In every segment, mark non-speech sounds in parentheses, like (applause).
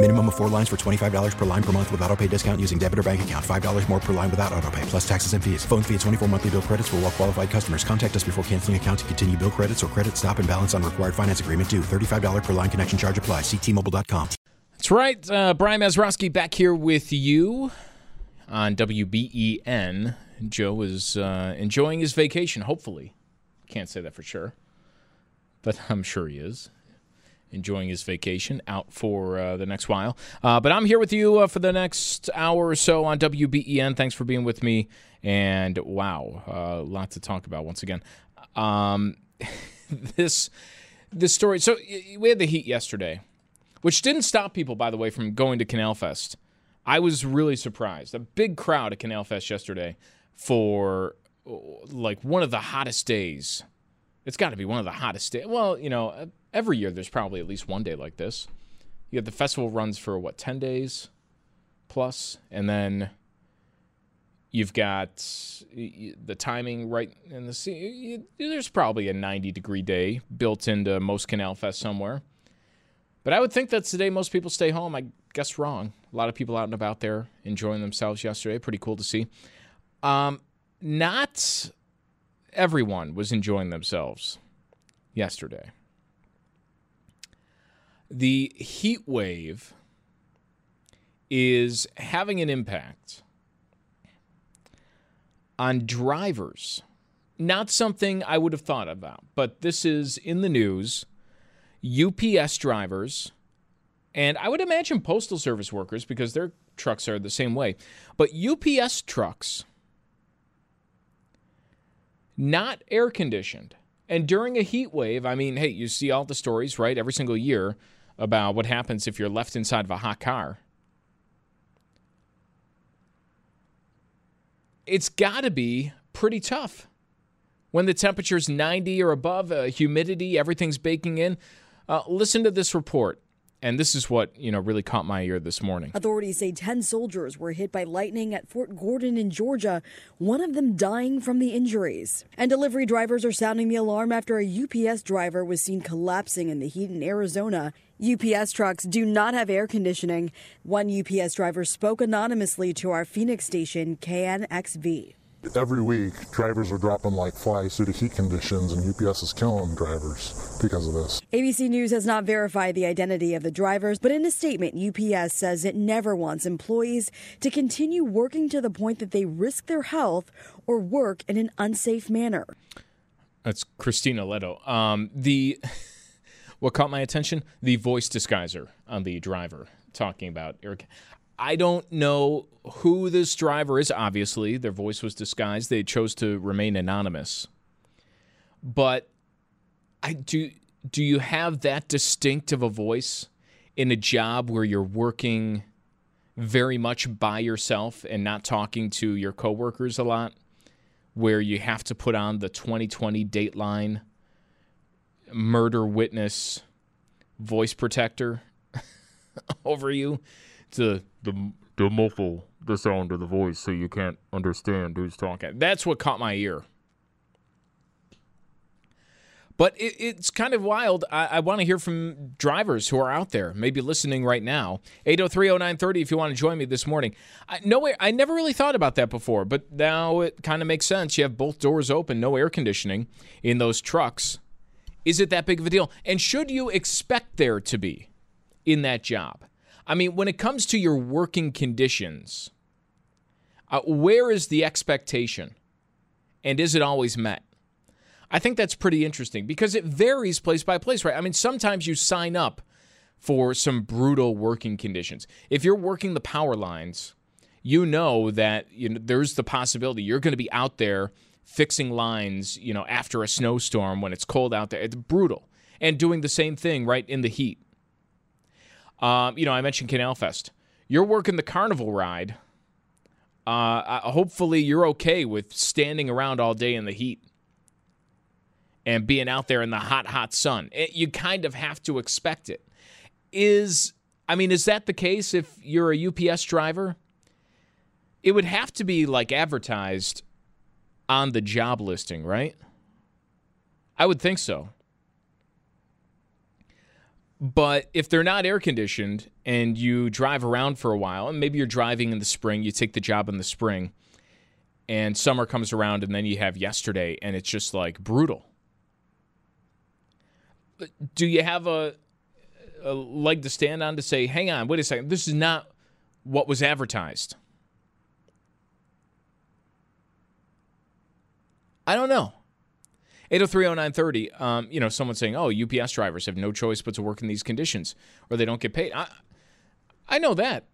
Minimum of four lines for $25 per line per month with auto pay discount using debit or bank account. $5 more per line without auto pay, plus taxes and fees. Phone fee at 24 monthly bill credits for all well qualified customers. Contact us before canceling account to continue bill credits or credit stop and balance on required finance agreement due. $35 per line connection charge apply. Ctmobile.com. That's right. Uh, Brian Mazurowski back here with you on WBEN. Joe is uh, enjoying his vacation, hopefully. Can't say that for sure, but (laughs) I'm sure he is enjoying his vacation out for uh, the next while. Uh, but I'm here with you uh, for the next hour or so on WBEN. Thanks for being with me. And wow, a lot to talk about once again. Um, (laughs) this this story. So we had the heat yesterday, which didn't stop people, by the way, from going to Canal Fest. I was really surprised. A big crowd at Canal Fest yesterday for like one of the hottest days. It's got to be one of the hottest days. Well, you know, every year there's probably at least one day like this. You have the festival runs for what, 10 days plus, and then You've got the timing right in the sea. There's probably a 90 degree day built into most Canal Fest somewhere. But I would think that's the day most people stay home. I guess wrong. A lot of people out and about there enjoying themselves yesterday. Pretty cool to see. Um, not everyone was enjoying themselves yesterday. The heat wave is having an impact on drivers. Not something I would have thought about, but this is in the news. UPS drivers, and I would imagine Postal Service workers because their trucks are the same way, but UPS trucks, not air conditioned. And during a heat wave, I mean, hey, you see all the stories, right, every single year about what happens if you're left inside of a hot car. it's got to be pretty tough when the temperature's 90 or above, uh, humidity, everything's baking in. Uh, listen to this report. And this is what, you know, really caught my ear this morning. Authorities say 10 soldiers were hit by lightning at Fort Gordon in Georgia, one of them dying from the injuries. And delivery drivers are sounding the alarm after a UPS driver was seen collapsing in the heat in Arizona. UPS trucks do not have air conditioning. One UPS driver spoke anonymously to our Phoenix station, KNXV. Every week, drivers are dropping like flies due to heat conditions, and UPS is killing drivers because of this. ABC News has not verified the identity of the drivers, but in a statement, UPS says it never wants employees to continue working to the point that they risk their health or work in an unsafe manner. That's Christina Leto. Um, the (laughs) what caught my attention? The voice disguiser on the driver talking about Eric. I don't know who this driver is. Obviously, their voice was disguised. They chose to remain anonymous. But I do do you have that distinct of a voice in a job where you're working very much by yourself and not talking to your coworkers a lot? Where you have to put on the 2020 Dateline murder witness voice protector (laughs) over you to the to muffle the sound of the voice so you can't understand who's talking. That's what caught my ear. But it, it's kind of wild. I, I want to hear from drivers who are out there, maybe listening right now. 8030930 if you want to join me this morning. I, no, I never really thought about that before, but now it kind of makes sense. You have both doors open, no air conditioning in those trucks. Is it that big of a deal? And should you expect there to be in that job? I mean, when it comes to your working conditions, uh, where is the expectation? And is it always met? I think that's pretty interesting because it varies place by place, right? I mean, sometimes you sign up for some brutal working conditions. If you're working the power lines, you know that you know, there's the possibility you're going to be out there fixing lines, you know, after a snowstorm when it's cold out there. It's brutal. And doing the same thing right in the heat. Um, you know, I mentioned Canal Fest. You're working the carnival ride. Uh, hopefully, you're okay with standing around all day in the heat and being out there in the hot, hot sun. It, you kind of have to expect it. Is I mean, is that the case if you're a UPS driver? It would have to be like advertised on the job listing, right? I would think so. But if they're not air conditioned and you drive around for a while, and maybe you're driving in the spring, you take the job in the spring, and summer comes around, and then you have yesterday, and it's just like brutal. Do you have a, a leg to stand on to say, hang on, wait a second, this is not what was advertised? I don't know. 8030930, um, you know, someone saying, oh, UPS drivers have no choice but to work in these conditions or they don't get paid. I, I know that.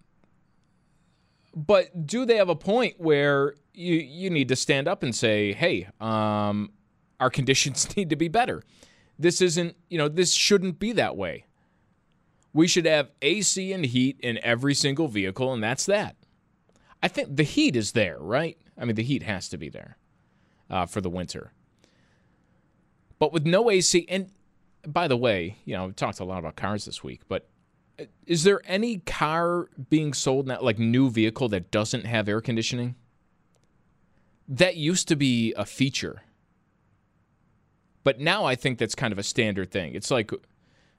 But do they have a point where you, you need to stand up and say, hey, um, our (laughs) conditions (laughs) need to be better? This isn't, you know, this shouldn't be that way. We should have AC and heat in every single vehicle, and that's that. I think the heat is there, right? I mean, the heat has to be there uh, for the winter. But with no AC, and by the way, you know, we talked a lot about cars this week, but uh, is there any car being sold now, like new vehicle that doesn't have air conditioning? That used to be a feature. But now I think that's kind of a standard thing. It's like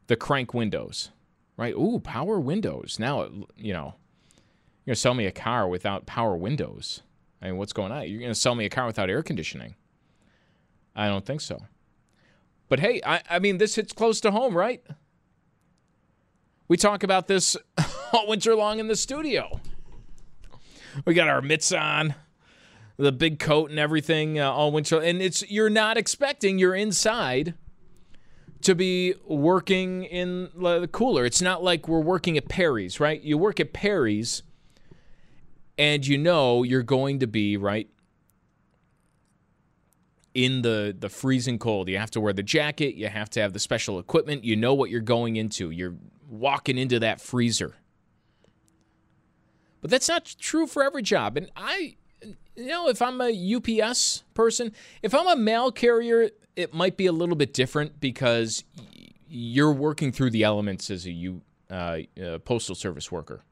the crank windows, right? Ooh, power windows. Now, you know, you're going to sell me a car without power windows. I mean, what's going on? You're going to sell me a car without air conditioning? I don't think so. But hey, I, I mean, this hits close to home, right? We talk about this (laughs) all winter long in the studio. We got our mitts on, the big coat and everything uh, all winter, and it's you're not expecting you're inside to be working in the cooler. It's not like we're working at Perry's, right? You work at Perry's, and you know you're going to be right in the the freezing cold. You have to wear the jacket, you have to have the special equipment. You know what you're going into. You're walking into that freezer. But that's not true for every job. And I you know, if I'm a UPS person, if I'm a mail carrier, it might be a little bit different because you're working through the elements as a U, uh, uh, postal service worker,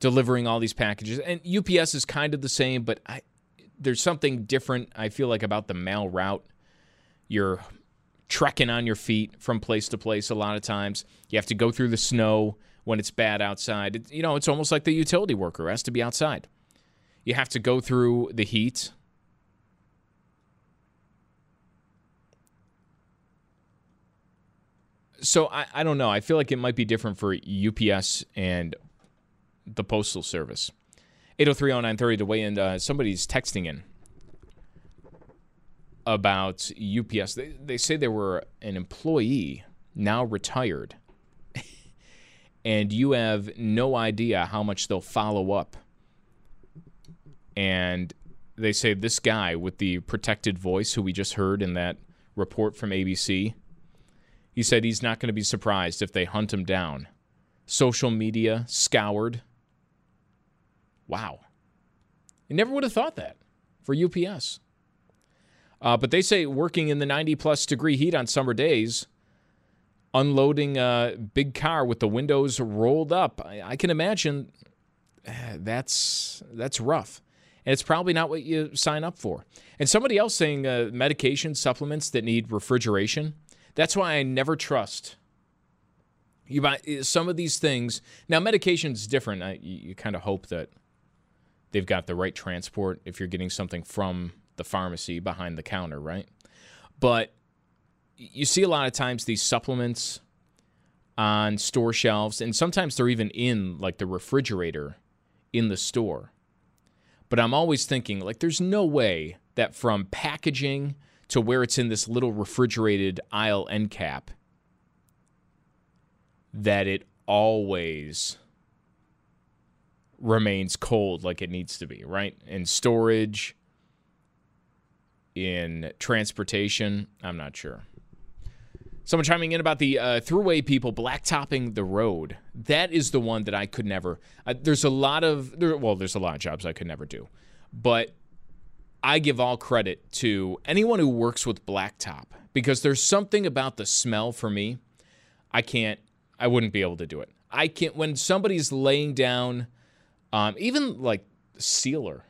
delivering all these packages. And UPS is kind of the same, but I, there's something different I feel like about the mail route. You're trekking on your feet from place to place a lot of times. You have to go through the snow when it's bad outside. It, you know, it's almost like the utility worker has to be outside. You have to go through the heat. So I, I don't know. I feel like it might be different for UPS and the Postal Service. 8030930 to weigh in. Uh, somebody's texting in about UPS. They, they say they were an employee, now retired, (laughs) and you have no idea how much they'll follow up. And they say this guy with the protected voice, who we just heard in that report from ABC, he said he's not going to be surprised if they hunt him down. Social media scoured Wow. I never would have thought that for UPS. Uh, but they say working in the 90 plus degree heat on summer days, unloading a big car with the windows rolled up, I, I can imagine eh, that's that's rough. And it's probably not what you sign up for. And somebody else saying uh, medication supplements that need refrigeration. That's why I never trust. You buy eh, some of these things. Now, medication is different. I, you, you kind of hope that they've got the right transport if you're getting something from the pharmacy behind the counter, right? But you see a lot of times these supplements on store shelves, and sometimes they're even in like the refrigerator in the store. But I'm always thinking, like, there's no way that from packaging to where it's in this little refrigerated aisle end cap that it always remains cold like it needs to be, right? In storage, in transportation, I'm not sure. Someone chiming in about the uh, Thruway people blacktopping the road. That is the one that I could never. Uh, there's a lot of there, well, there's a lot of jobs I could never do, but I give all credit to anyone who works with blacktop because there's something about the smell for me. I can't. I wouldn't be able to do it. I can't when somebody's laying down, um, even like sealer.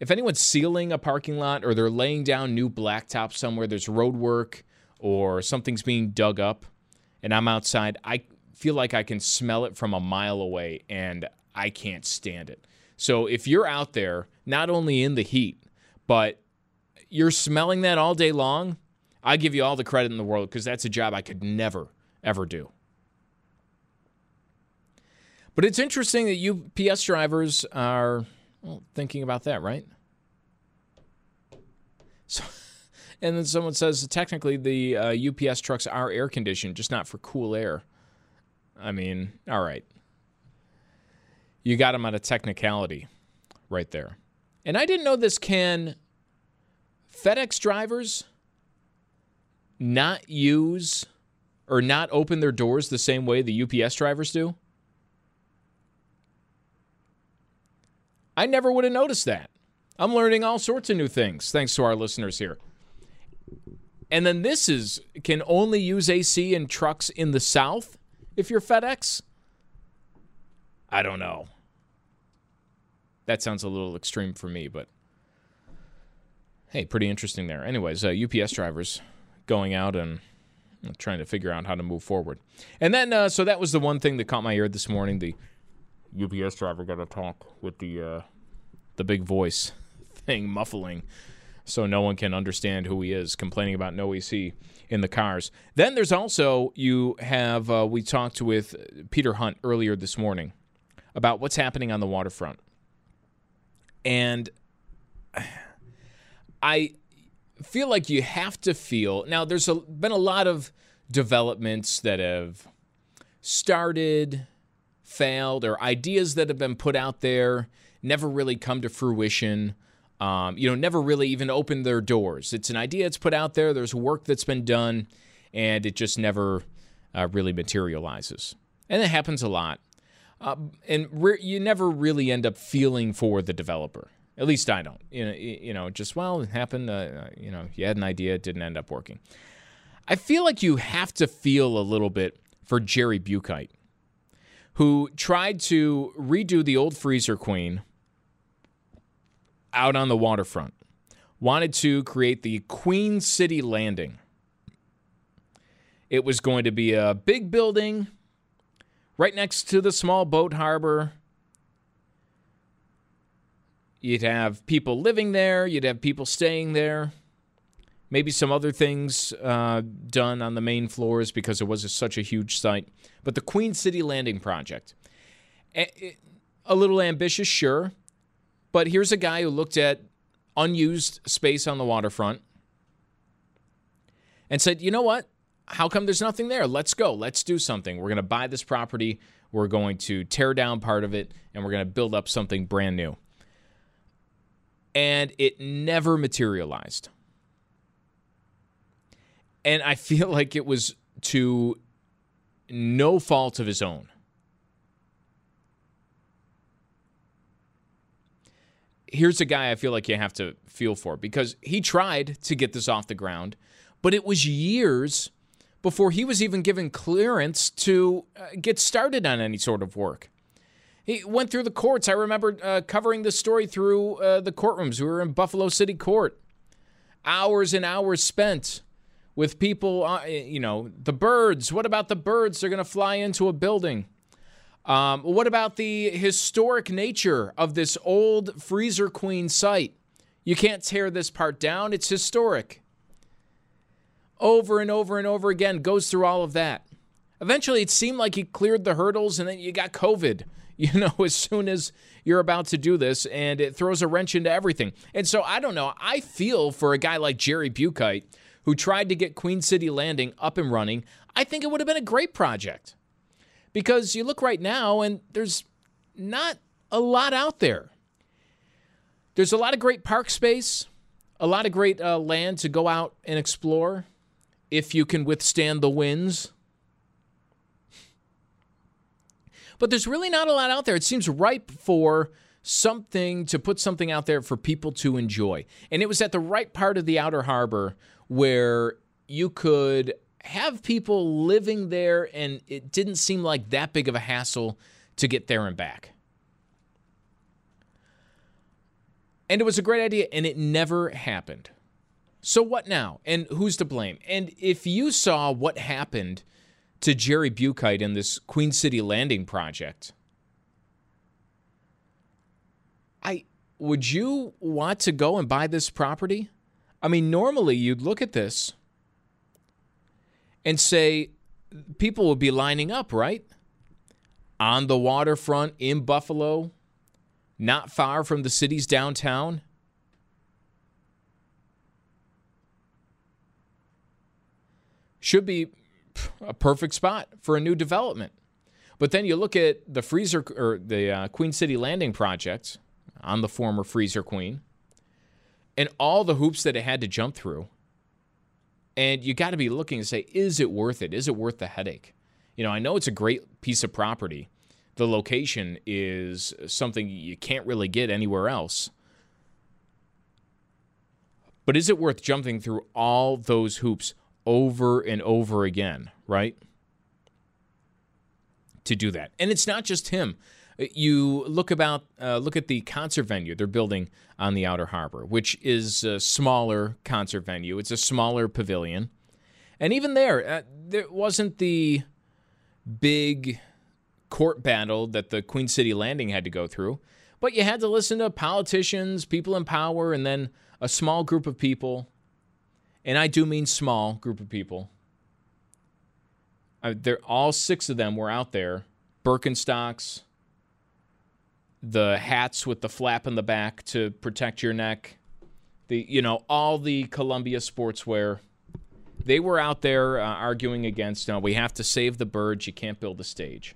If anyone's sealing a parking lot or they're laying down new blacktop somewhere, there's road work or something's being dug up and I'm outside, I feel like I can smell it from a mile away and I can't stand it. So if you're out there, not only in the heat, but you're smelling that all day long, I give you all the credit in the world because that's a job I could never, ever do. But it's interesting that UPS drivers are well, thinking about that, right? So. (laughs) And then someone says technically the uh, UPS trucks are air conditioned, just not for cool air. I mean, all right. You got them on a technicality right there. And I didn't know this can FedEx drivers not use or not open their doors the same way the UPS drivers do? I never would have noticed that. I'm learning all sorts of new things thanks to our listeners here. And then this is can only use AC in trucks in the South if you're FedEx? I don't know. That sounds a little extreme for me, but hey, pretty interesting there. Anyways, uh, UPS drivers going out and trying to figure out how to move forward. And then, uh, so that was the one thing that caught my ear this morning. The UPS driver got to talk with the uh, the big voice (laughs) thing muffling so no one can understand who he is, complaining about no AC in the cars. Then there's also, you have, uh, we talked with Peter Hunt earlier this morning about what's happening on the waterfront. And (sighs) I feel like you have to feel, now there's a, been a lot of developments that have started, failed, or ideas that have been put out there, never really come to fruition um, you know, never really even opened their doors. It's an idea that's put out there, there's work that's been done, and it just never uh, really materializes. And it happens a lot. Uh, and re- you never really end up feeling for the developer. At least I don't. You know, you know just, well, it happened. Uh, you know, you had an idea, it didn't end up working. I feel like you have to feel a little bit for Jerry Buchheit, who tried to redo the old Freezer Queen out on the waterfront wanted to create the Queen City Landing. It was going to be a big building right next to the small boat harbor. You'd have people living there, you'd have people staying there. Maybe some other things uh, done on the main floors because it was a, such a huge site. But the Queen City Landing project, a, a little ambitious, sure. But here's a guy who looked at unused space on the waterfront and said, you know what? How come there's nothing there? Let's go. Let's do something. We're going to buy this property. We're going to tear down part of it and we're going to build up something brand new. And it never materialized. And I feel (laughs) like it was to no fault of his own. here's a guy I feel like you have to feel for because he tried to get this off the ground, but it was years before he was even given clearance to uh, get started on any sort of work. He went through the courts. I remember uh, covering this story through uh, the courtrooms. We were in Buffalo City Court. Hours and hours spent with people, uh, you know, the birds. What about the birds? They're going to fly into a building. Um, what about the historic nature of this old Freezer Queen site? You can't tear this part down, it's historic. Over and over and over again, goes through all of that. Eventually, it seemed like he cleared the hurdles, and then you got COVID. (laughs) you know, as soon as you're about to do this, and it throws a wrench into everything. And so I don't know. I feel for a guy like Jerry Buchheit who tried to get Queen City Landing up and running. I think it would have been a great project because you look right now and there's not a lot out there. There's a lot of great park space, a lot of great uh, land to go out and explore if you can withstand the winds. But there's really not a lot out there. It seems ripe for something to put something out there for people to enjoy. And it was at the right part of the outer harbor where you could have people living there and it didn't seem like that big of a hassle to get there and back. And it was a great idea and it never happened. So what now? And who's to blame? And if you saw what happened to Jerry Buchheit in this Queen City Landing project, I would you want to go and buy this property? I mean, normally you'd look at this and say people would be lining up, right? On the waterfront in Buffalo, not far from the city's downtown. Should be a perfect spot for a new development. But then you look at the freezer or the uh, Queen City Landing project on the former Freezer Queen and all the hoops that it had to jump through. And you got to be looking and say, is it worth it? Is it worth the headache? You know, I know it's a great piece of property. The location is something you can't really get anywhere else. But is it worth jumping through all those hoops over and over again, right? To do that. And it's not just him. You look about uh, look at the concert venue they're building on the outer harbor, which is a smaller concert venue. It's a smaller pavilion, and even there, uh, there wasn't the big court battle that the Queen City Landing had to go through. But you had to listen to politicians, people in power, and then a small group of people. And I do mean small group of people. Uh, they're all six of them were out there, Birkenstocks, the hats with the flap in the back to protect your neck, the you know all the Columbia sportswear. They were out there uh, arguing against. No, we have to save the birds. You can't build a stage.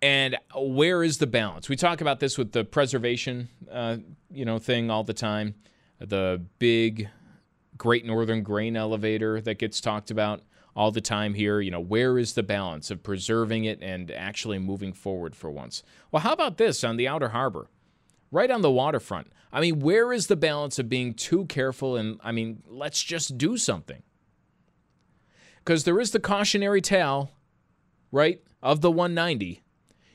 And where is the balance? We talk about this with the preservation, uh, you know, thing all the time. The big Great Northern Grain Elevator that gets talked about all the time here. You know, where is the balance of preserving it and actually moving forward for once? Well, how about this on the outer harbor? Right on the waterfront. I mean, where is the balance of being too careful and, I mean, let's just do something? Because there is the cautionary tale, right, of the 190.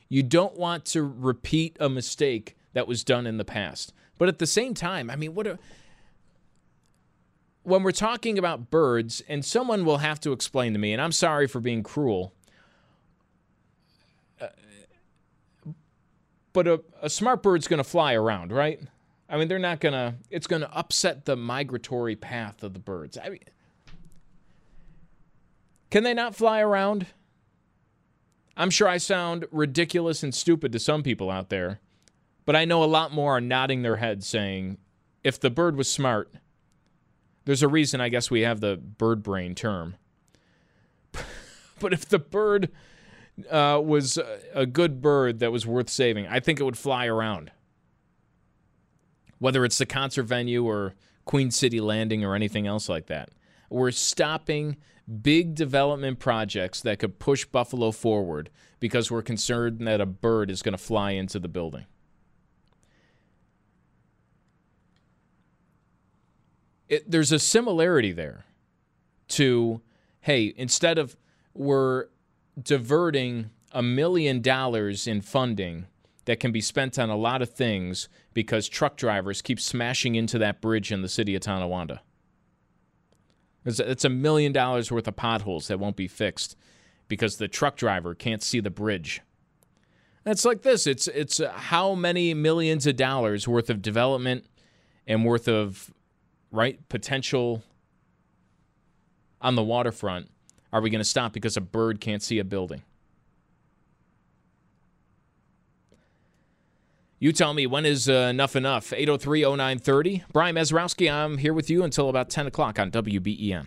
You don't want to repeat a mistake that was done in the past. But at the same time, I mean, what when we're talking about birds, and someone will have to explain to me, and I'm sorry for being cruel, uh, but a, a smart bird's going to fly around, right? I mean, they're not going to, it's going to upset the migratory path of the birds. I mean, can they not fly around? I'm sure I sound ridiculous and stupid to some people out there, but I know a lot more are nodding their heads saying, if the bird was smart, there's a reason, I guess, we have the bird brain term. (laughs) but if the bird uh, was a good bird that was worth saving, I think it would fly around. Whether it's the concert venue or Queen City Landing or anything else like that. We're stopping big development projects that could push Buffalo forward because we're concerned that a bird is going to fly into the building. It, there's a similarity there to, hey, instead of we're diverting a million dollars in funding that can be spent on a lot of things because truck drivers keep smashing into that bridge in the city of Tonawanda. It's a million dollars worth of potholes that won't be fixed because the truck driver can't see the bridge. It's like this. It's it's how many millions of dollars worth of development and worth of right? Potential on the waterfront. Are we going to stop because a bird can't see a building? You tell me when is uh, enough enough? 803 0930. Brian Mazurowski, I'm here with you until about 10 o'clock on WBEN.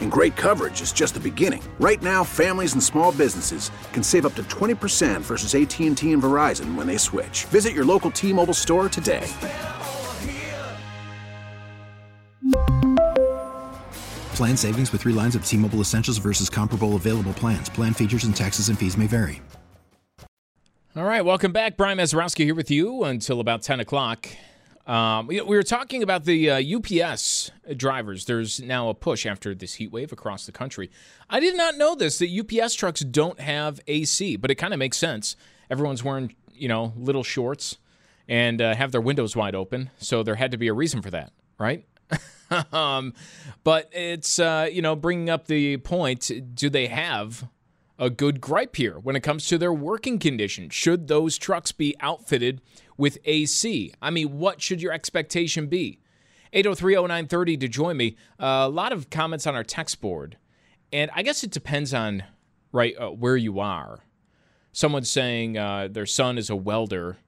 And great coverage is just the beginning. Right now, families and small businesses can save up to 20% versus AT&T and Verizon when they switch. Visit your local T-Mobile store today. Plan savings with three lines of T Mobile Essentials versus comparable available plans. Plan features and taxes and fees may vary. All right, welcome back. Brian Mazurowski here with you until about 10 o'clock. Um, we, we were talking about the uh, UPS drivers. There's now a push after this heat wave across the country. I did not know this that UPS trucks don't have AC, but it kind of makes sense. Everyone's wearing, you know, little shorts and uh, have their windows wide open, so there had to be a reason for that, right? (laughs) um, but it's uh, you know bringing up the point: Do they have a good gripe here when it comes to their working conditions? Should those trucks be outfitted with AC? I mean, what should your expectation be? 8030930 to join me. Uh, a lot of comments on our text board, and I guess it depends on right uh, where you are. Someone's saying uh, their son is a welder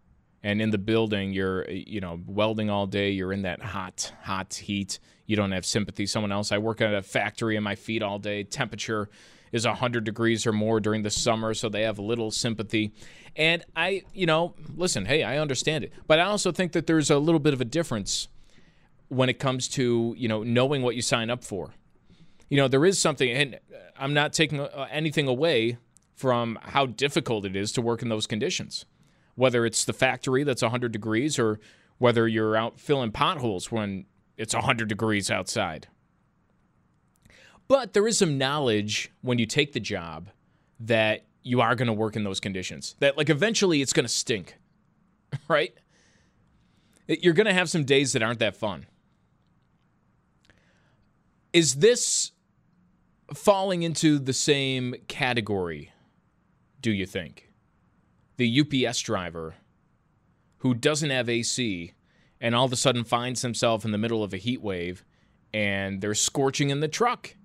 and in the building you're you know welding all day you're in that hot hot heat you don't have sympathy someone else i work at a factory and my feet all day temperature is 100 degrees or more during the summer so they have little sympathy. And i you know listen hey i understand it. But i also think that there's a little bit of a difference when it comes to you know knowing what you sign up for. You know there is something and i'm not taking uh, anything away from how difficult it is to work in those conditions whether it's the factory that's 100 degrees or whether you're out filling potholes when it's 100 degrees outside. But there is some knowledge when you take the job that you are going to work in those conditions. That like eventually it's going to stink. (laughs) Right? You're going to have some days that aren't that fun. Is this falling into the same category, do you think? the UPS driver who doesn't have AC and all of a sudden finds himself in the middle of a heat wave and they're scorching in the truck.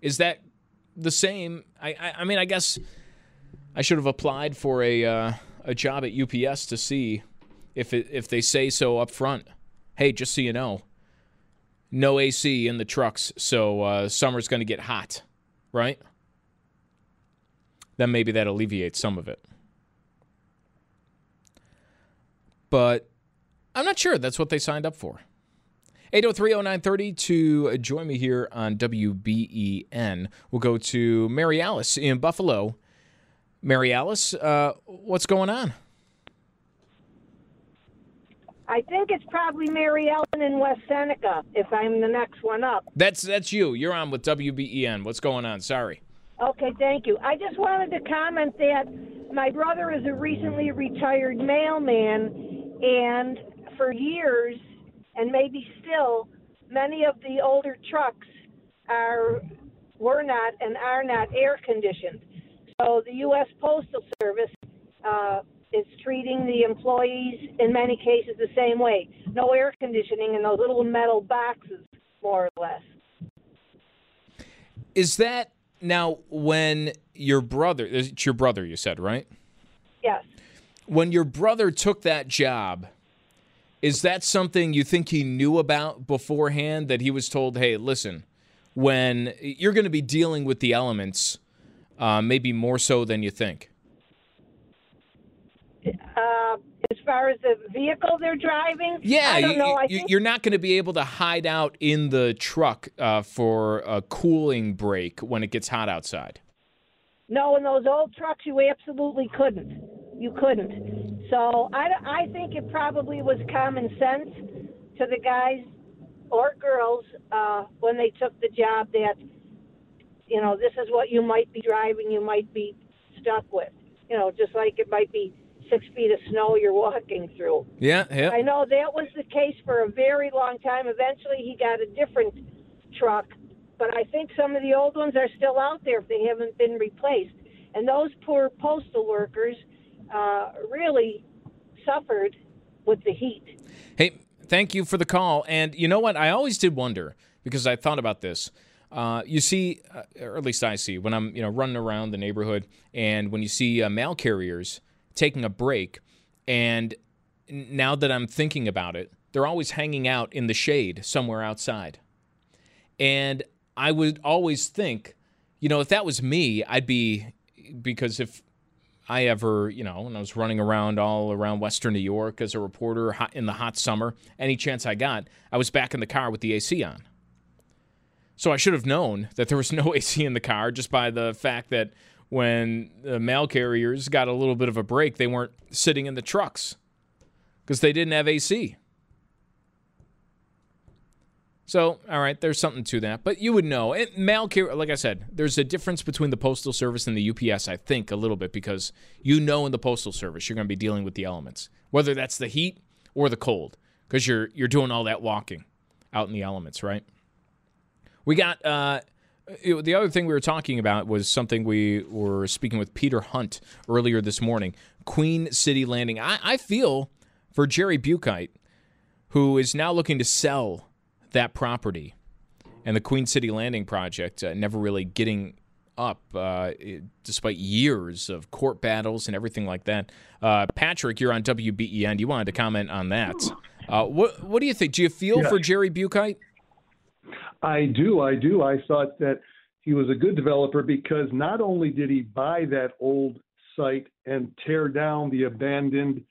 Is that the same? I, I, I mean, I guess I should have applied for a uh, a job at UPS to see if it, if they say so up front. Hey, just so you know, no AC in the trucks, so uh, summer's going to get hot, right? Then maybe that alleviates some of it. but I'm not sure that's what they signed up for. 8030930 to join me here on WBEN. We'll go to Mary Alice in Buffalo. Mary Alice, uh, what's going on? I think it's probably Mary Ellen in West Seneca. If I'm the next one up. That's that's you. You're on with WBEN. What's going on? Sorry. Okay, thank you. I just wanted to comment that my brother is a recently retired mailman, and for years, and maybe still, many of the older trucks are were not and are not air conditioned. So the U.S. Postal Service uh, is treating the employees in many cases the same way. No air conditioning in those little metal boxes, more or less. Is that now when your brother? It's your brother, you said, right? Yes. When your brother took that job, is that something you think he knew about beforehand? That he was told, "Hey, listen, when you're going to be dealing with the elements, uh, maybe more so than you think." Uh, as far as the vehicle they're driving, Yeah, I don't you, know. I you, think you're not going to be able to hide out in the truck uh, for a cooling break when it gets hot outside. No, in those old trucks, you absolutely couldn't. You couldn't. So I, I think it probably was common sense to the guys or girls uh, when they took the job that, you know, this is what you might be driving, you might be stuck with. You know, just like it might be six feet of snow you're walking through. Yeah, yeah. I know that was the case for a very long time. Eventually, he got a different truck, but I think some of the old ones are still out there if they haven't been replaced. And those poor postal workers uh, really suffered with the heat. Hey, thank you for the call. And you know what? I always did wonder because I thought about this. Uh, you see, uh, or at least I see, when I'm you know running around the neighborhood, and when you see uh, mail carriers taking a break, and now that I'm thinking about it, they're always hanging out in the shade somewhere outside. And I would always think, you know, if that was me, I'd be because if I ever, you know, when I was running around all around Western New York as a reporter hot in the hot summer, any chance I got, I was back in the car with the AC on. So I should have known that there was no (laughs) AC in the car just by the fact that when the mail carriers got a little bit of a break, they weren't sitting in the trucks because they didn't have AC. So, all right, there's something to that, but you would know. It, mail carrier, like I said, there's a difference between the postal service and the UPS. I think a little bit because you know in the postal service you're going to be dealing with the elements, whether that's the heat or the cold, because you're you're doing all that walking out in the elements, right? We got uh, the other thing we were talking about was something we were speaking with Peter Hunt earlier this morning. Queen City Landing. I, I feel for Jerry Buchheit, who is now looking to sell that property and the Queen City Landing project uh, never really getting up uh, it- despite years of court battles and everything like that. Uh, Patrick, you're on WBEN. You wanted to comment on that. Uh, what What do you think? Do you feel Yeah. for Jerry Buchheit? I do, I do. I thought that he was a good developer because not only did he buy that old site and tear down the abandoned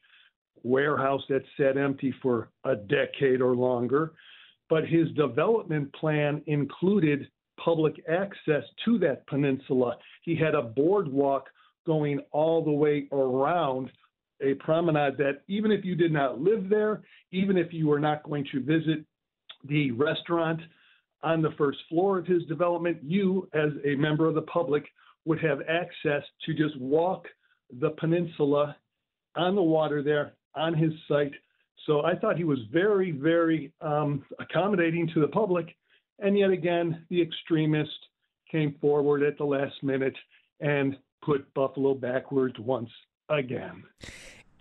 warehouse that sat empty for a decade or longer, but his development plan included public access to that peninsula. He had a boardwalk going all the way around a promenade that even if you did not live there, even if you were not going to visit the restaurant on the first floor of his development, you, as a member of the public, would have access to just walk the peninsula on the water there on his site. So I thought he was very, very um, accommodating to the public. And yet again, the extremist came forward at the last minute and put Buffalo backwards once again.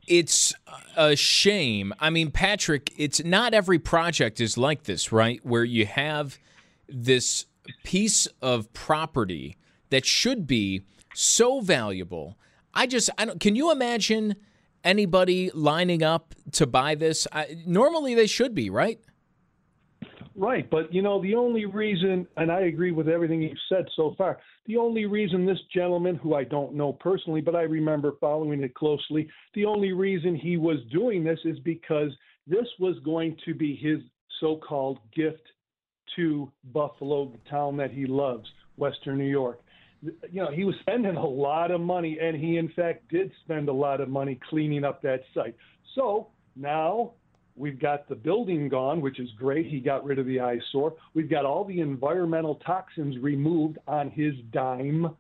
It's a shame. I mean, Patrick, it's not every project is like this, right? Where you have this piece of property that should be so valuable. I just, I don't. Can you imagine anybody lining up to buy this? I, normally, they should be, right? Right, but you know, the only reason, and I agree with everything you've said so far, the only reason this gentleman, who I don't know personally, but I remember following it closely, the only reason he was doing this is because this was going to be his so called gift to Buffalo, the town that he loves, Western New York. You know, he was spending a lot of money, and he, in fact, did spend a lot of money cleaning up that site. So now we've got the building gone, which is great. He got rid of the eyesore. We've got all the environmental toxins removed on his dime.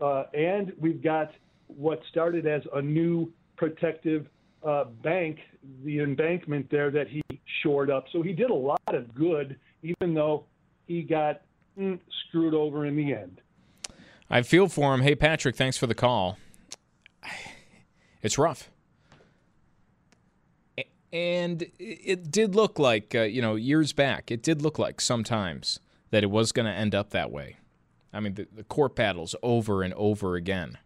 Uh, and we've got what started as a new protective uh, bank, the embankment there that he shored up. So he did a lot of good, even though he got mm, screwed over in the end. I feel for him. Hey, Patrick, thanks for the call. (sighs) It's rough. And it did look like, uh, you know, years back, it did look like sometimes that it was going to end up that way. I mean, the, the court battles over and over again.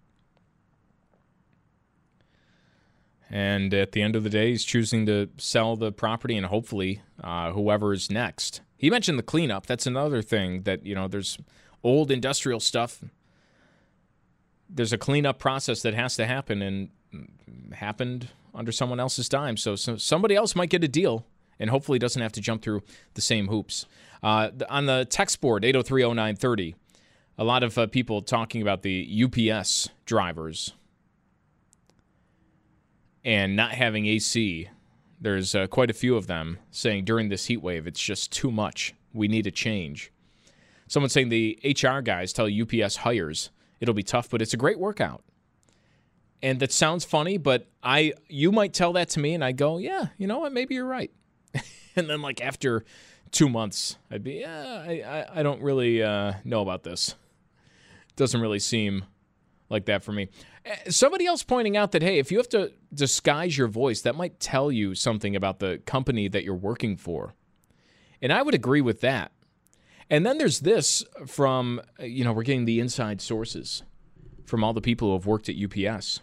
And at the end of the day, he's choosing to sell the property and hopefully uh, whoever is next. He mentioned the cleanup. That's another thing that, you know, there's old industrial stuff. There's a cleanup process that has to happen and happened under someone else's dime. So, so somebody else might get a deal and hopefully doesn't have to jump through the same hoops. Uh, on the text board, 8030930, a lot of uh, people talking about the UPS drivers and not having AC. There's uh, quite a few of them saying during this heat wave, it's just too much. We need a change. Someone saying the HR guys tell UPS hires it'll be tough, but it's a great workout. And that sounds funny, but I you might tell that to me, and I go, yeah, you know what, maybe you're right. (laughs) and then like after two months, I'd be, yeah, I I, I don't really uh, know about this. Doesn't really seem like that for me. Eh, somebody else pointing out that hey, if you have to disguise your voice, that might tell you something about the company that you're working for. And I would agree with that. And then there's this from, you know, we're getting the inside sources from all the people who have worked at UPS.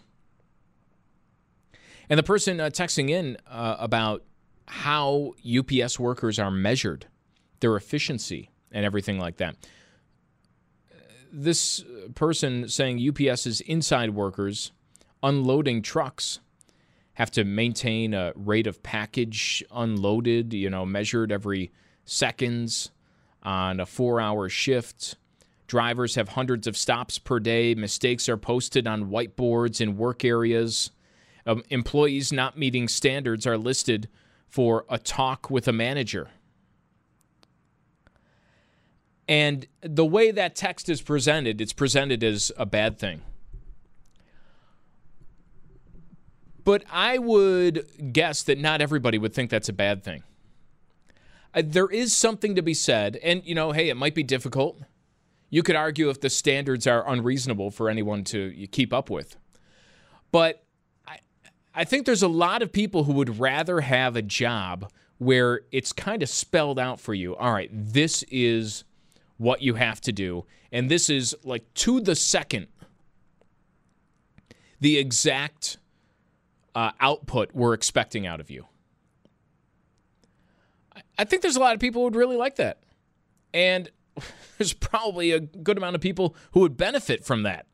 And the person uh, texting in uh, about how UPS workers are measured, their efficiency, and everything like that. This person saying UPS's inside workers unloading trucks have to maintain a rate of package unloaded, you know, measured every seconds on a four hour shift. Drivers have hundreds of stops per day. Mistakes are posted on whiteboards in work areas. Um, employees not meeting standards are listed for a talk with a manager. And the way that text is presented, it's presented as a bad thing. But I would guess that not everybody would think that's a bad thing. There is something to be said, and you know, hey, it might be difficult. You could argue if the standards are unreasonable for anyone to keep up with. But I, I think there's a lot of people who would rather have a job where it's kind of spelled out for you. All right, this is what you have to do. And this is like to the second the exact uh, output we're expecting out of you. I think there's a lot of people who would really like that. And (laughs) there's probably a good amount of people who would benefit from that.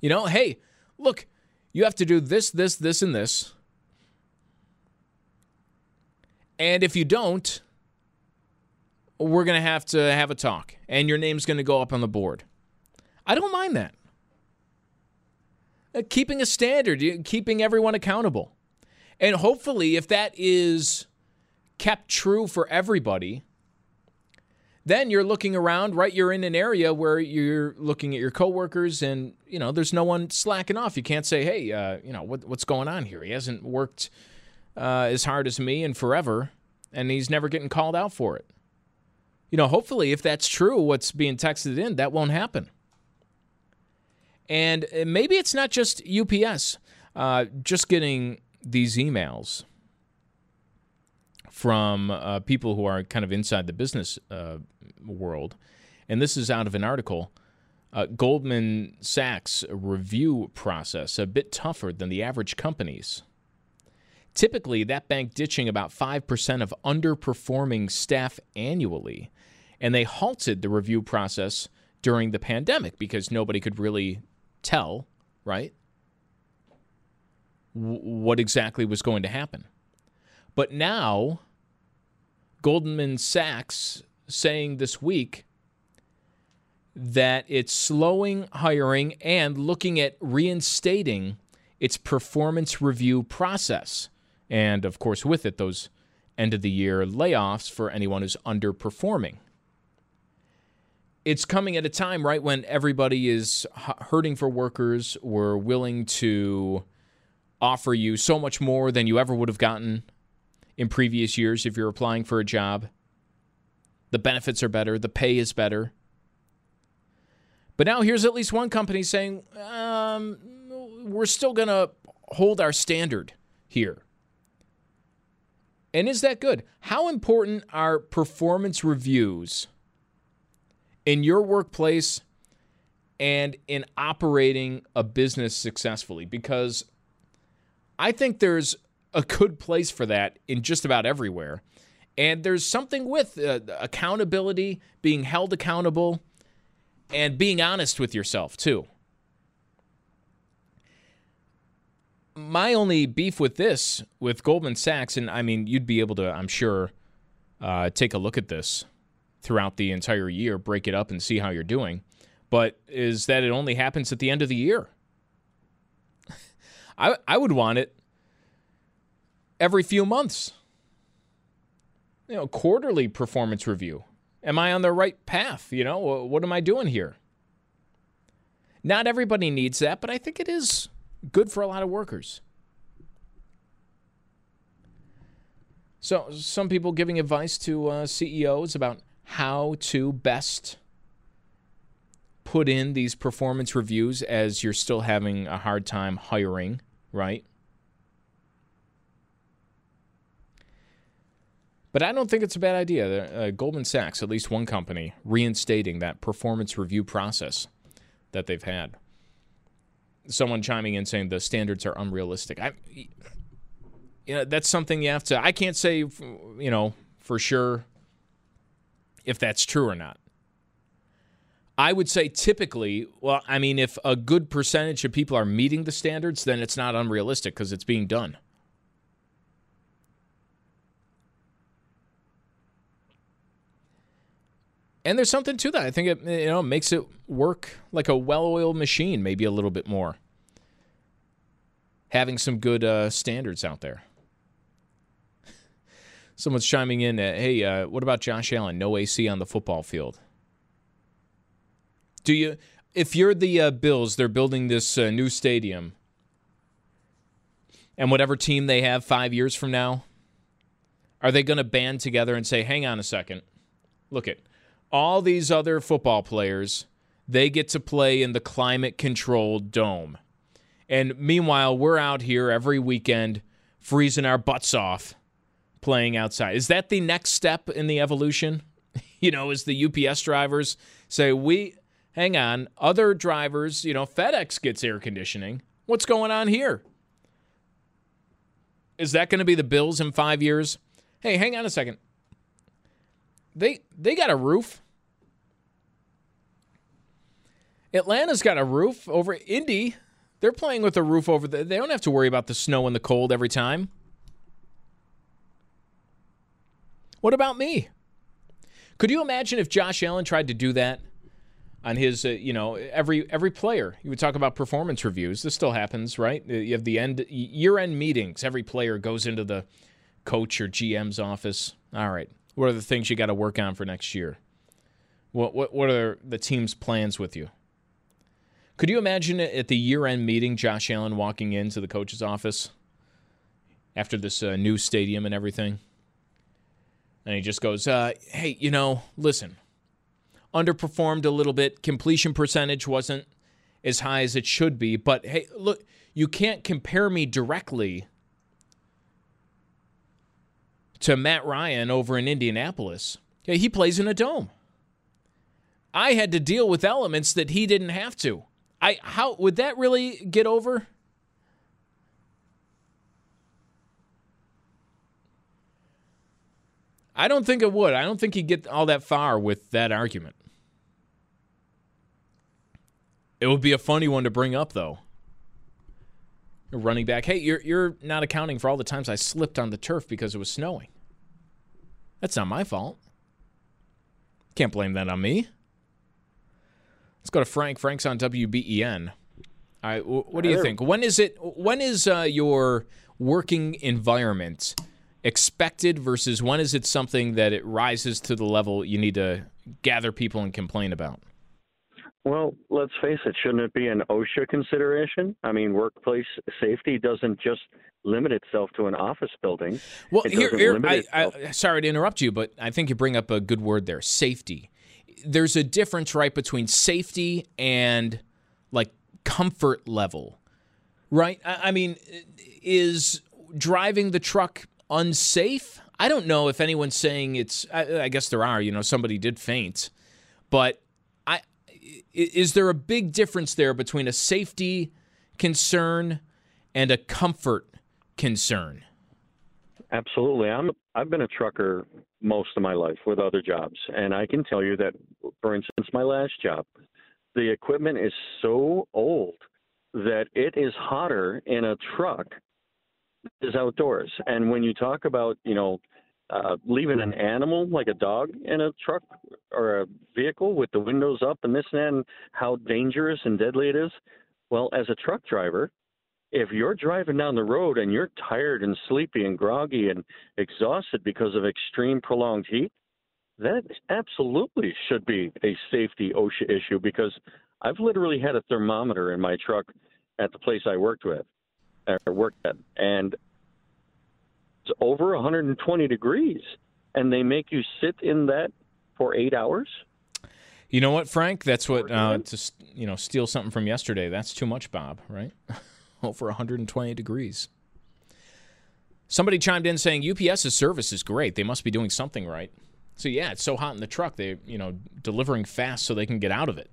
You know, hey, look, you have to do this, this, this, and this. And if you don't, we're going to have to have a talk and your name's going to go up on the board. I don't mind that. Uh, keeping a standard, keeping everyone accountable. And hopefully, if that is kept true for everybody, then you're looking around, right? You're in an area where you're looking at your coworkers and, you know, there's no one slacking off. You can't say, hey, uh, you know, what, what's going on here? He hasn't worked uh, as hard as me in forever, and he's never getting called out for it you know, hopefully, if that's true, what's being texted in, that won't happen. And uh, maybe it's not just UPS. Uh, just getting these emails from uh, people who are kind of inside the business uh, world. And this is out of an article. Uh, Goldman Sachs review process a bit tougher than the average companies. Typically, that bank ditching about 5% of underperforming staff annually and they halted the review process during the pandemic because nobody could really tell, right, w- what exactly was going to happen. But now Goldman Sachs saying this week that it's slowing hiring and looking at reinstating its performance review process. And of course, with it, those end of the year layoffs for anyone who's underperforming. It's coming at a time, right, when everybody is hurting for workers. We're willing to offer you so much more than you ever would have gotten in previous years if you're applying for a job. The benefits are better, the pay is better. But now here's at least one company saying, um, we're still going to hold our standard here. And is that good? How important are performance reviews in your workplace and in operating a business successfully? Because I think there's a good place for that in just about everywhere. And there's something with uh, accountability, being held accountable, and being honest with yourself, too. My only beef with this, with Goldman Sachs, and I mean, you'd be able to, I'm sure, uh, take a look at this throughout the entire year, break it up, and see how you're doing, but is that it only happens at the end of the year. (laughs) I, I would want it every few months you know, quarterly performance review. Am I on the right path? You know, what am I doing here? Not everybody needs that, but I think it is good for a lot of workers. So, some people giving advice to uh, CEOs about how to best put in these performance reviews as you're still having a hard time hiring, right? But I don't think it's a bad idea. Uh, Goldman Sachs, at least one company, reinstating that performance review process that they've had. Someone chiming in saying the standards are unrealistic. I, you know, that's something you have to. I can't say, you know, for sure if that's true or not. I would say typically, well, I mean, if a good percentage of people are meeting the standards, then it's not unrealistic because it's being done. And there's something to that. I think it you know makes it work like a well-oiled machine, maybe a little bit more. Having some good uh, standards out there. (laughs) Someone's chiming in. Uh, hey, uh, what about Josh Allen? No AC on the football field. Do you? If you're the uh, Bills, they're building this uh, new stadium, and whatever team they have five years from now, are they going to band together and say, "Hang on a second, look it." All these other football players, they get to play in the climate controlled dome. And meanwhile, we're out here every weekend freezing our butts off playing outside. Is that the next step in the evolution? (laughs) you know, as the UPS drivers say, we, hang on, other drivers, you know, FedEx gets air conditioning. What's going on here? Is that going to be the Bills in five years? Hey, hang on a second they they got a roof. Atlanta's got a roof over Indy. They're playing with a roof over there. They don't have to worry about the snow and the cold every time. What about me? Could you imagine if Josh Allen tried to do that on his, uh, you know, every every player? You would talk about performance reviews. This still happens, right? You have the end year-end meetings. Every player goes into the coach or GM's office. All right, what are the things you got to work on for next year? What, what, what are the team's plans with you? Could you imagine at the year end meeting, Josh Allen walking into the coach's office after this uh, new stadium and everything? And he just goes, uh, Hey, you know, listen, underperformed a little bit. Completion percentage wasn't as high as it should be. But hey, look, you can't compare me directly to Matt Ryan over in Indianapolis. He plays in a dome. I had to deal with elements that he didn't have to. I how would that really get over? I don't think it would. I don't think he'd get all that far with that argument. It would be a funny one to bring up though. Running back, hey, you're you're not accounting for all the times I slipped on the turf because it was snowing. That's not my fault. Can't blame that on me. Let's go to Frank. Frank's on WBEN. All right, what do you think? When is it? When is uh, your working environment expected versus when is it something that it rises to the level you need to gather people and complain about? Well, let's face it, shouldn't it be an OSHA consideration? I mean, workplace safety doesn't just limit itself to an office building. Well, here, here I, I, sorry to interrupt you, but I think you bring up a good word there safety. There's a difference, right, between safety and like comfort level, right? I, I mean, is driving the truck unsafe? I don't know if anyone's saying it's, I, I guess there are, you know, somebody did faint, but is there a big difference there between a safety concern and a comfort concern? Absolutely. I'm I've been a trucker most of my life with other jobs and I can tell you that for instance my last job the equipment is so old that it is hotter in a truck is outdoors. And when you talk about, you know, uh, leaving an animal like a dog in a truck or a vehicle with the windows up and this and that, and how dangerous and deadly it is, well, as a truck driver, if you're driving down the road and you're tired and sleepy and groggy and exhausted because of extreme prolonged heat, that absolutely should be a safety OSHA issue because I've literally had a thermometer in my truck at the place I worked with or worked at, and it's over 120 degrees, and they make you sit in that for eight hours. You know what, Frank? That's what uh, to you know steal something from yesterday. That's too much, Bob. Right? (laughs) Over 120 degrees. Somebody chimed in saying UPS's service is great. They must be doing something right. So yeah, it's so hot in the truck. They you know delivering fast so they can get out of it.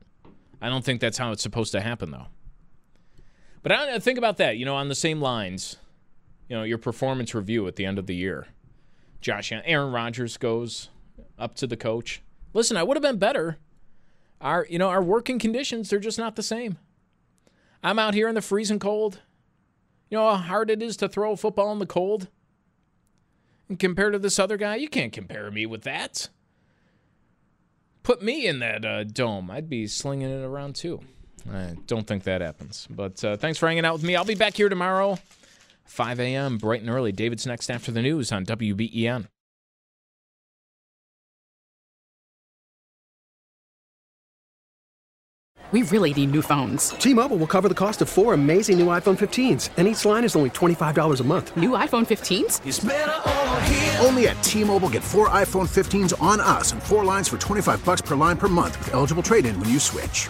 I don't think that's how it's supposed to happen though. But I don't think about that. You know, on the same lines, you know, your performance review at the end of the year. Josh, Aaron Rodgers goes up to the coach. Listen, I would have been better. Our, you know, our working conditions, they're just not the same. I'm out here in the freezing cold. You know how hard it is to throw a football in the cold? And compared to this other guy, you can't compare me with that. Put me in that uh, dome. I'd be slinging it around too. I don't think that happens. But uh, thanks for hanging out with me. I'll be back here tomorrow, 5 a.m., bright and early. David's next after the news on WBEN. We really need new phones. T-Mobile will cover the cost of four amazing new iPhone 15s, and each line is only $25 a month. New iPhone 15s? Only at T-Mobile get four iPhone 15s on us and four lines for 25 bucks per line per month with eligible trade-in when you switch.